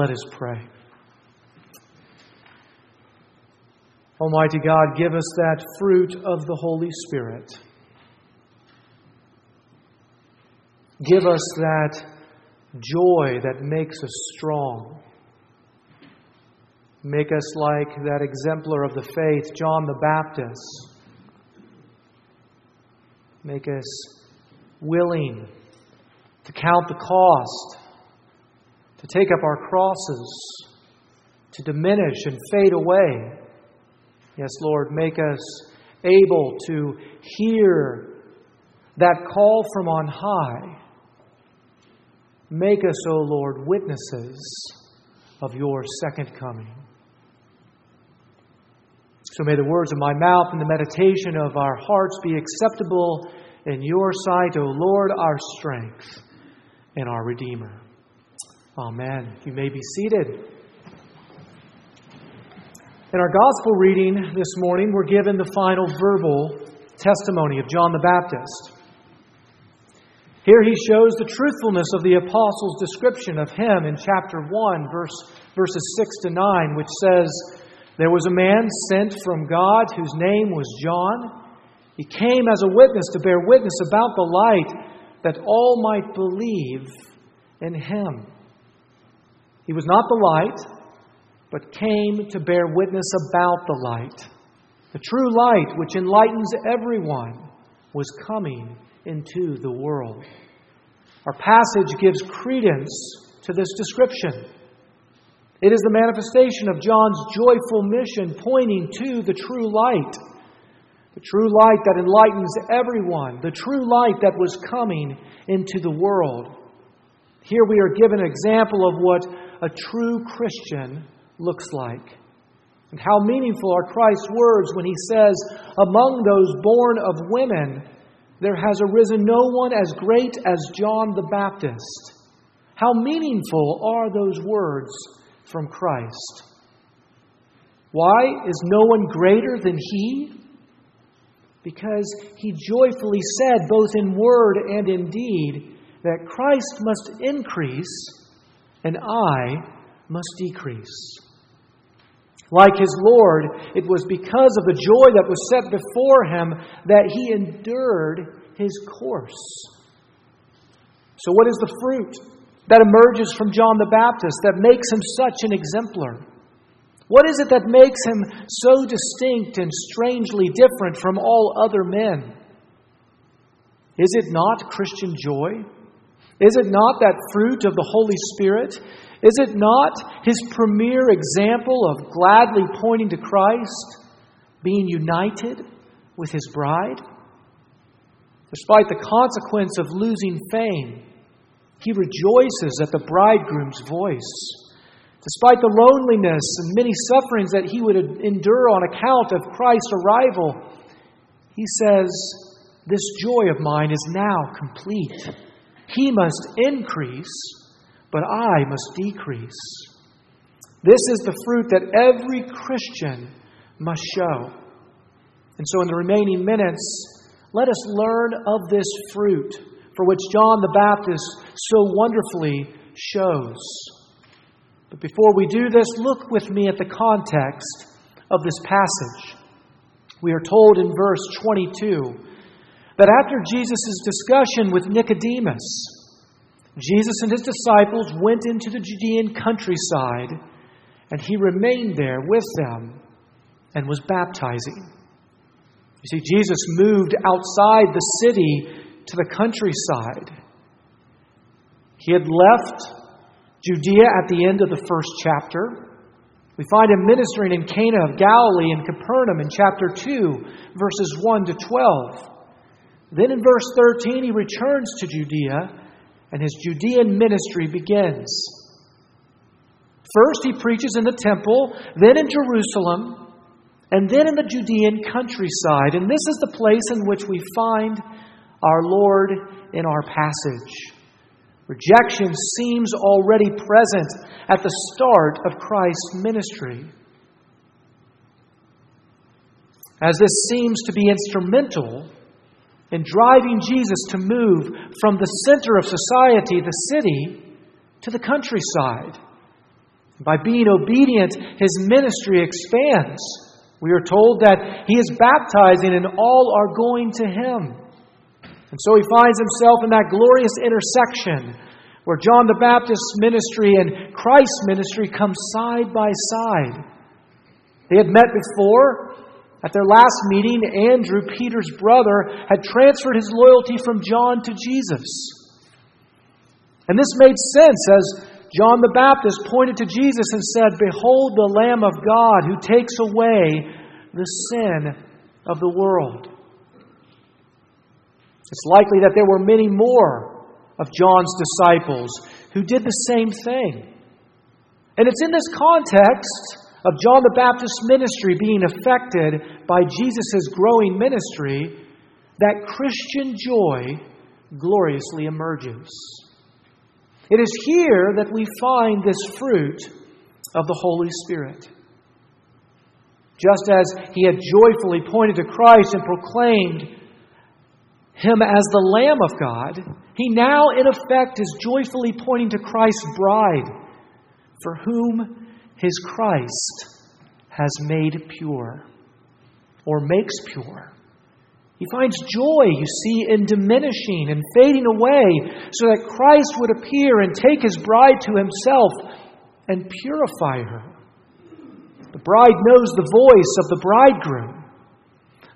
Let us pray. Almighty God, give us that fruit of the Holy Spirit. Give us that joy that makes us strong. Make us like that exemplar of the faith, John the Baptist. Make us willing to count the cost, to take up our crosses, to diminish and fade away. Yes, Lord, make us able to hear that call from on high. Make us, O Lord, witnesses of your second coming. So may the words of my mouth and the meditation of our hearts be acceptable in your sight, O Lord, our strength and our Redeemer. Amen. You may be seated. In our gospel reading this morning, we're given the final verbal testimony of John the Baptist. Here he shows the truthfulness of the apostles' description of him in chapter 1, verse, verses 6 to 9, which says, There was a man sent from God whose name was John. He came as a witness to bear witness about the light that all might believe in him. He was not the light, but came to bear witness about the light. The true light, which enlightens everyone, was coming into the world. Our passage gives credence to this description. It is the manifestation of John's joyful mission pointing to the true light the true light that enlightens everyone, the true light that was coming into the world. Here we are given an example of what a true Christian looks like. And how meaningful are Christ's words when he says, Among those born of women, there has arisen no one as great as John the Baptist. How meaningful are those words from Christ? Why is no one greater than he? because he joyfully said, both in word and in deed, that Christ must increase and I must decrease. Like his Lord, it was because of the joy that was set before him that he endured his course. So, what is the fruit that emerges from John the Baptist that makes him such an exemplar? What is it that makes him so distinct and strangely different from all other men? Is it not Christian joy? Is it not that fruit of the Holy Spirit? Is it not his premier example of gladly pointing to Christ, being united with his bride? Despite the consequence of losing fame, he rejoices at the bridegroom's voice. Despite the loneliness and many sufferings that he would endure on account of Christ's arrival, he says, This joy of mine is now complete. He must increase, but I must decrease. This is the fruit that every Christian must show. And so, in the remaining minutes, let us learn of this fruit for which John the Baptist so wonderfully shows. But before we do this, look with me at the context of this passage. We are told in verse 22 that after Jesus' discussion with Nicodemus, Jesus and his disciples went into the Judean countryside, and he remained there with them and was baptizing. You see, Jesus moved outside the city to the countryside. He had left Judea at the end of the first chapter. We find him ministering in Cana of Galilee and Capernaum in chapter 2, verses 1 to 12. Then in verse 13, he returns to Judea, and his Judean ministry begins. First, he preaches in the temple, then in Jerusalem, and then in the Judean countryside. And this is the place in which we find our Lord in our passage. Rejection seems already present at the start of Christ's ministry. As this seems to be instrumental in driving Jesus to move from the center of society, the city, to the countryside. By being obedient, his ministry expands. We are told that he is baptizing and all are going to him. And so he finds himself in that glorious intersection where John the Baptist's ministry and Christ's ministry come side by side. They had met before. At their last meeting, Andrew, Peter's brother, had transferred his loyalty from John to Jesus. And this made sense as John the Baptist pointed to Jesus and said, Behold the Lamb of God who takes away the sin of the world. It's likely that there were many more of John's disciples who did the same thing. And it's in this context of John the Baptist's ministry being affected by Jesus' growing ministry that Christian joy gloriously emerges. It is here that we find this fruit of the Holy Spirit. Just as he had joyfully pointed to Christ and proclaimed him as the Lamb of God, he now, in effect, is joyfully pointing to Christ's bride, for whom his Christ has made pure or makes pure. He finds joy, you see, in diminishing and fading away so that Christ would appear and take his bride to himself and purify her. The bride knows the voice of the bridegroom.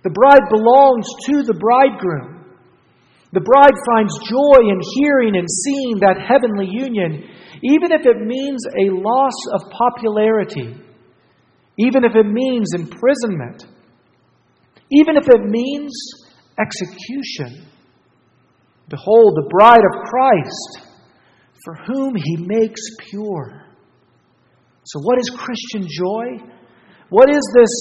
The bride belongs to the bridegroom. The bride finds joy in hearing and seeing that heavenly union, even if it means a loss of popularity, even if it means imprisonment, even if it means execution. Behold, the bride of Christ, for whom he makes pure. So, what is Christian joy? What is this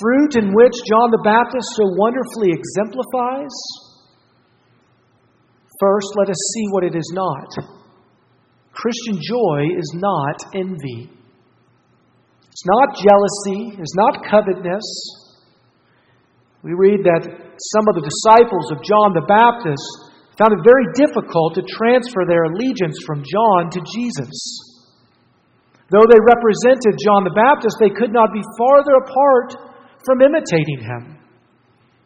fruit in which John the Baptist so wonderfully exemplifies? First, let us see what it is not. Christian joy is not envy. It's not jealousy. It's not covetousness. We read that some of the disciples of John the Baptist found it very difficult to transfer their allegiance from John to Jesus. Though they represented John the Baptist, they could not be farther apart from imitating him.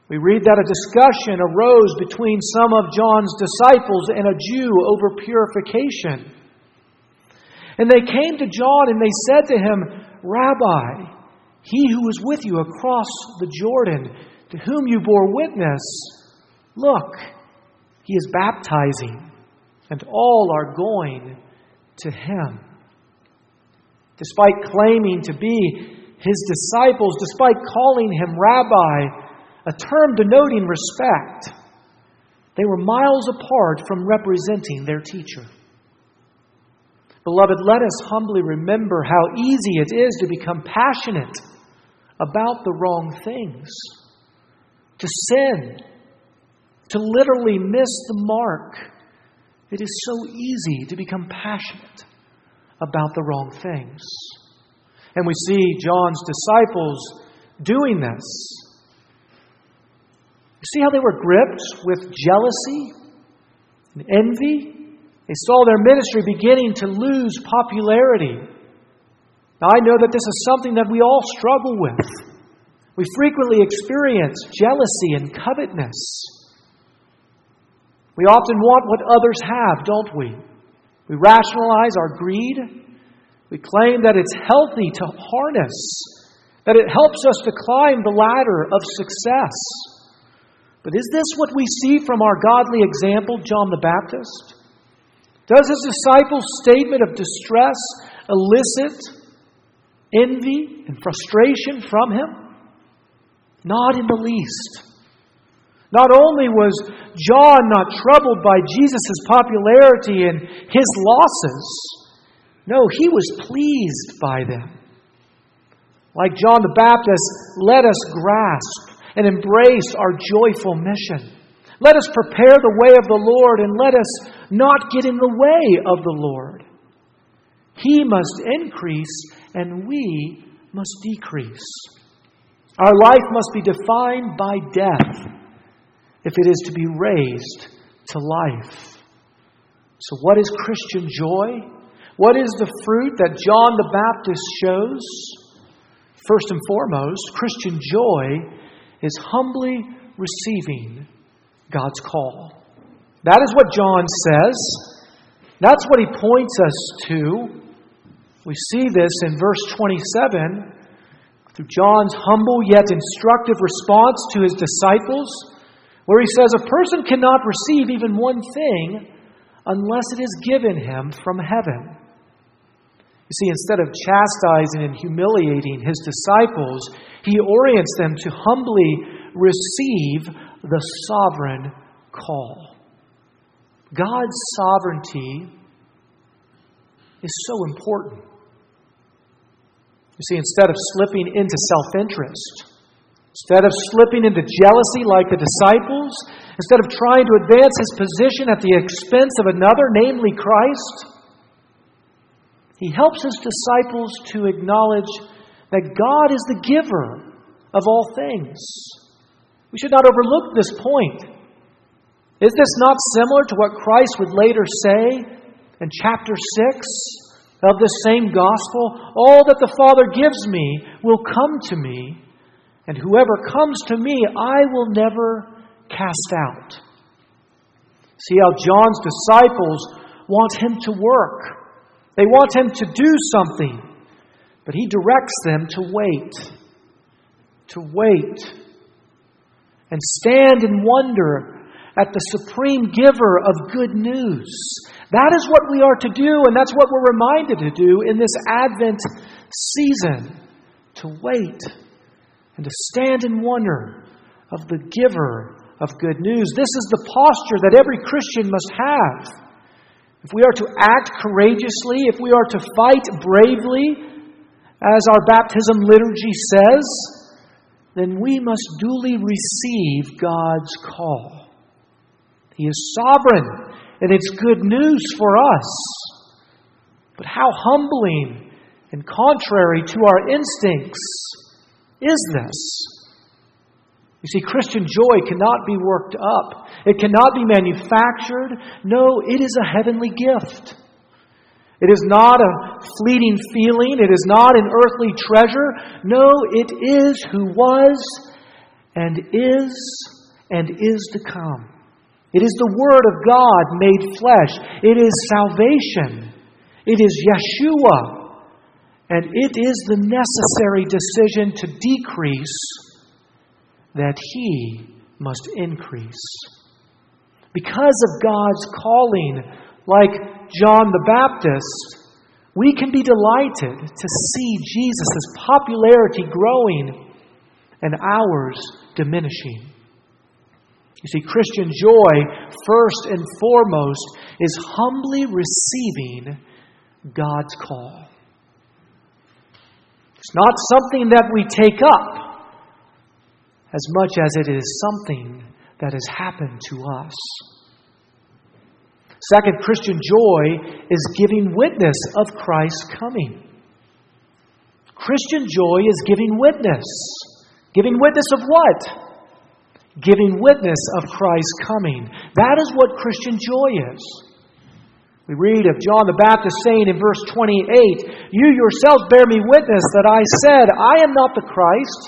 We read that a discussion arose between some of John's disciples and a Jew over purification. And they came to John and they said to him, Rabbi, he who was with you across the Jordan, to whom you bore witness, look, he is baptizing, and all are going to him. Despite claiming to be his disciples, despite calling him rabbi, a term denoting respect. They were miles apart from representing their teacher. Beloved, let us humbly remember how easy it is to become passionate about the wrong things, to sin, to literally miss the mark. It is so easy to become passionate about the wrong things. And we see John's disciples doing this. You see how they were gripped with jealousy and envy? They saw their ministry beginning to lose popularity. Now, I know that this is something that we all struggle with. We frequently experience jealousy and covetousness. We often want what others have, don't we? We rationalize our greed. We claim that it's healthy to harness, that it helps us to climb the ladder of success. But is this what we see from our godly example, John the Baptist? Does his disciples' statement of distress elicit envy and frustration from him? Not in the least. Not only was John not troubled by Jesus' popularity and his losses, no, he was pleased by them. Like John the Baptist, let us grasp and embrace our joyful mission. Let us prepare the way of the Lord and let us not get in the way of the Lord. He must increase and we must decrease. Our life must be defined by death if it is to be raised to life. So, what is Christian joy? What is the fruit that John the Baptist shows? First and foremost, Christian joy is humbly receiving God's call. That is what John says. That's what he points us to. We see this in verse 27 through John's humble yet instructive response to his disciples, where he says, A person cannot receive even one thing unless it is given him from heaven. You see, instead of chastising and humiliating his disciples, he orients them to humbly receive the sovereign call. God's sovereignty is so important. You see, instead of slipping into self interest, instead of slipping into jealousy like the disciples, instead of trying to advance his position at the expense of another, namely Christ, he helps his disciples to acknowledge that God is the giver of all things. We should not overlook this point. Is this not similar to what Christ would later say in chapter 6? of the same gospel, all that the Father gives me will come to me, and whoever comes to me I will never cast out. See how John's disciples want him to work. They want him to do something, but he directs them to wait. To wait. And stand in wonder at the supreme giver of good news. That is what we are to do, and that's what we're reminded to do in this Advent season to wait and to stand in wonder of the giver of good news. This is the posture that every Christian must have. If we are to act courageously, if we are to fight bravely, as our baptism liturgy says, then we must duly receive God's call. He is sovereign, and it's good news for us. But how humbling and contrary to our instincts is this? You see, Christian joy cannot be worked up, it cannot be manufactured. No, it is a heavenly gift. It is not a fleeting feeling, it is not an earthly treasure. No, it is who was and is and is to come. It is the Word of God made flesh. It is salvation. It is Yeshua. And it is the necessary decision to decrease that He must increase. Because of God's calling, like John the Baptist, we can be delighted to see Jesus' popularity growing and ours diminishing. You see, Christian joy, first and foremost, is humbly receiving God's call. It's not something that we take up as much as it is something that has happened to us. Second, Christian joy is giving witness of Christ's coming. Christian joy is giving witness. Giving witness of what? giving witness of Christ's coming. That is what Christian joy is. We read of John the Baptist saying in verse 28 You yourselves bear me witness that I said, I am not the Christ,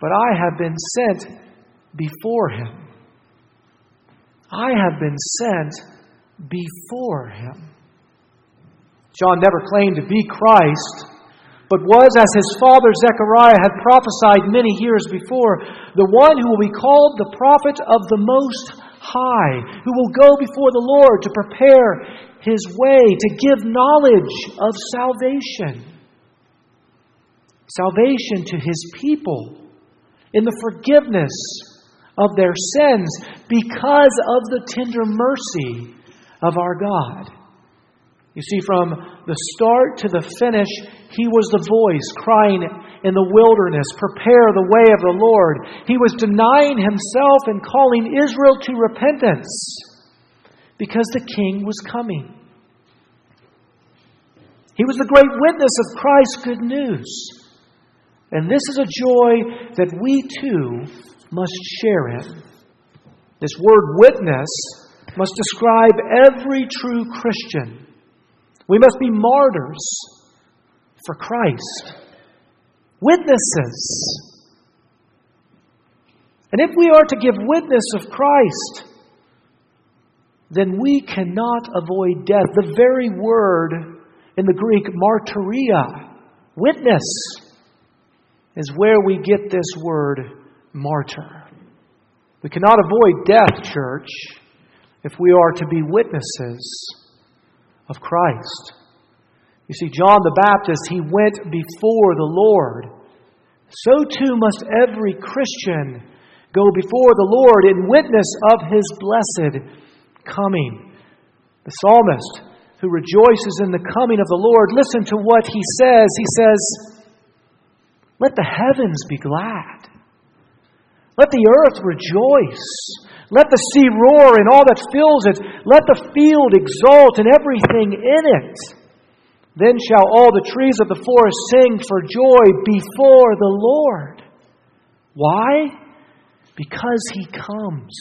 but I have been sent before him. I have been sent before him. John never claimed to be Christ but was, as his father Zechariah had prophesied many years before, the one who will be called the prophet of the Most High, who will go before the Lord to prepare his way, to give knowledge of salvation. Salvation to his people in the forgiveness of their sins because of the tender mercy of our God. You see, from the start to the finish, he was the voice crying in the wilderness, Prepare the way of the Lord. He was denying himself and calling Israel to repentance because the king was coming. He was the great witness of Christ's good news. And this is a joy that we too must share in. This word witness must describe every true Christian We must be martyrs for Christ, witnesses. And if we are to give witness of Christ, then we cannot avoid death. The very word in the Greek, martyria, witness, is where we get this word martyr. We cannot avoid death, church, if we are to be witnesses of Christ. You see, John the Baptist, he went before the Lord. So too must every Christian go before the Lord in witness of his blessed coming. The psalmist who rejoices in the coming of the Lord, listen to what he says. He says, Let the heavens be glad. Let the earth rejoice. Let the sea roar and all that fills it. Let the field exult and everything in it. Then shall all the trees of the forest sing for joy before the Lord. Why? Because he comes.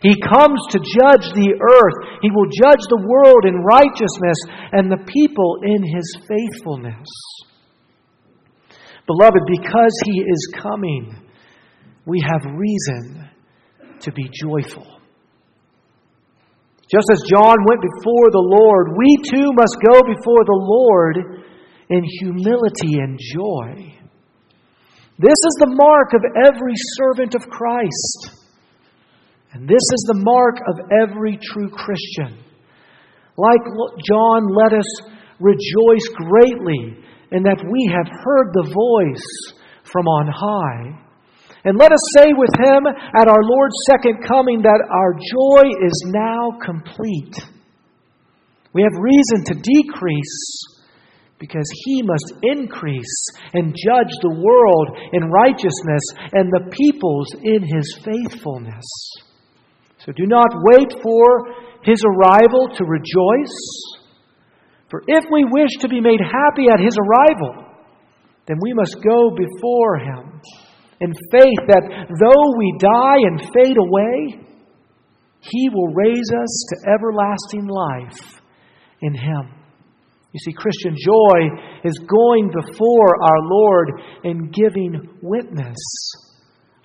He comes to judge the earth. He will judge the world in righteousness and the people in his faithfulness. Beloved, because he is coming, we have reason to be joyful. Just as John went before the Lord, we too must go before the Lord in humility and joy. This is the mark of every servant of Christ. And this is the mark of every true Christian. Like John, let us rejoice greatly in that we have heard the voice from on high. And let us say with him at our Lord's second coming that our joy is now complete. We have reason to decrease because he must increase and judge the world in righteousness and the peoples in his faithfulness. So do not wait for his arrival to rejoice. For if we wish to be made happy at his arrival, then we must go before him in faith that though we die and fade away, he will raise us to everlasting life in him. You see, Christian joy is going before our Lord and giving witness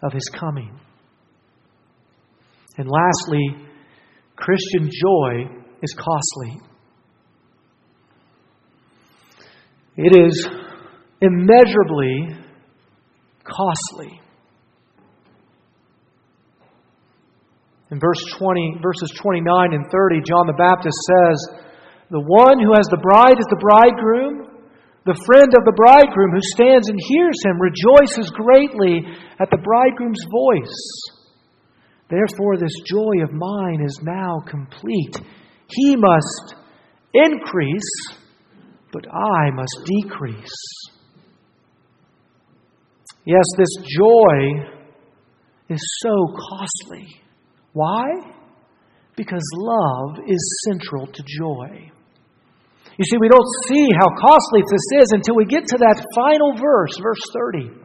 of his coming. And lastly, Christian joy is costly. It is immeasurably costly. In verse 20, verses 29 and 30, John the Baptist says, The one who has the bride is the bridegroom. The friend of the bridegroom who stands and hears him rejoices greatly at the bridegroom's voice. Therefore, this joy of mine is now complete. He must increase, but I must decrease. Yes, this joy is so costly. Why? Because love is central to joy. You see, we don't see how costly this is until we get to that final verse, verse 30.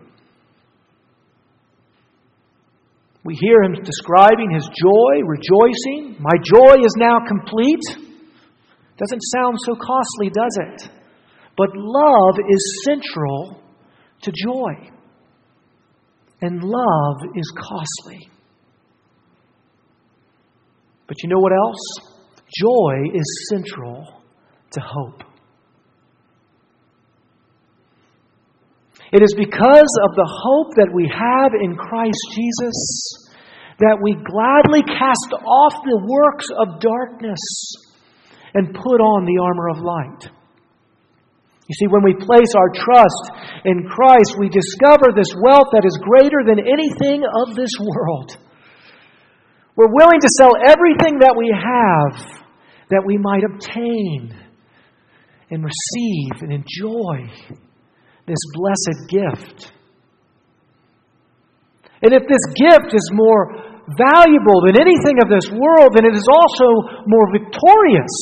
We hear him describing his joy, rejoicing. My joy is now complete. Doesn't sound so costly, does it? But love is central to joy. And love is costly. But you know what else? Joy is central to hope. It is because of the hope that we have in Christ Jesus that we gladly cast off the works of darkness and put on the armor of light. You see, when we place our trust in Christ, we discover this wealth that is greater than anything of this world. We're willing to sell everything that we have that we might obtain and receive and enjoy this blessed gift. And if this gift is more valuable than anything of this world, then it is also more victorious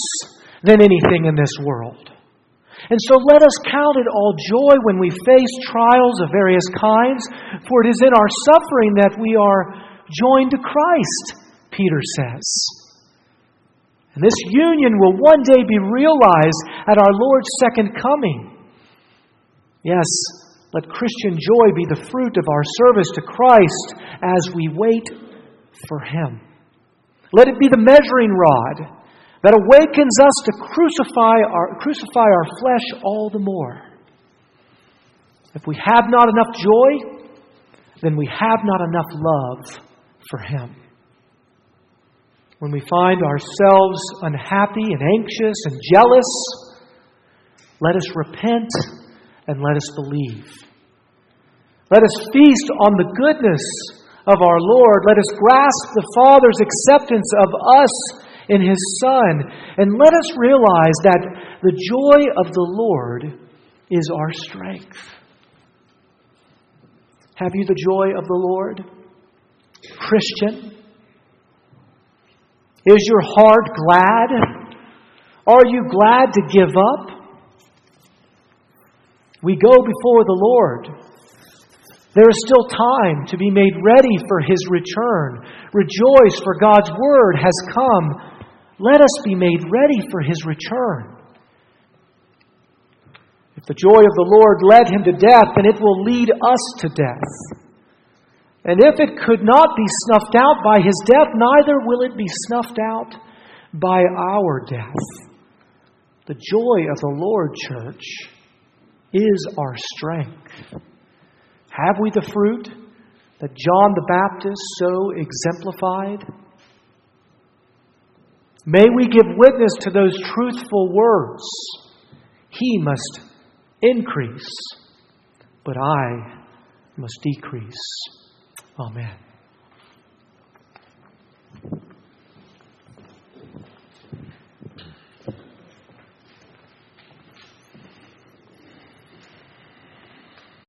than anything in this world. And so let us count it all joy when we face trials of various kinds, for it is in our suffering that we are joined to Christ, Peter says. And this union will one day be realized at our Lord's second coming. Yes, let Christian joy be the fruit of our service to Christ as we wait for Him. Let it be the measuring rod that awakens us to crucify our, crucify our flesh all the more. If we have not enough joy, then we have not enough love for Him. When we find ourselves unhappy and anxious and jealous, let us repent and let us believe. Let us feast on the goodness of our Lord. Let us grasp the Father's acceptance of us in His Son. And let us realize that the joy of the Lord is our strength. Have you the joy of the Lord? Christian? Is your heart glad? Are you glad to give up? We go before the Lord. There is still time to be made ready for His return. Rejoice, for God's word has come. Let us be made ready for His return. If the joy of the Lord led Him to death, then it will lead us to death. And if it could not be snuffed out by his death, neither will it be snuffed out by our death. The joy of the Lord, church, is our strength. Have we the fruit that John the Baptist so exemplified? May we give witness to those truthful words. He must increase, but I must decrease. Amen.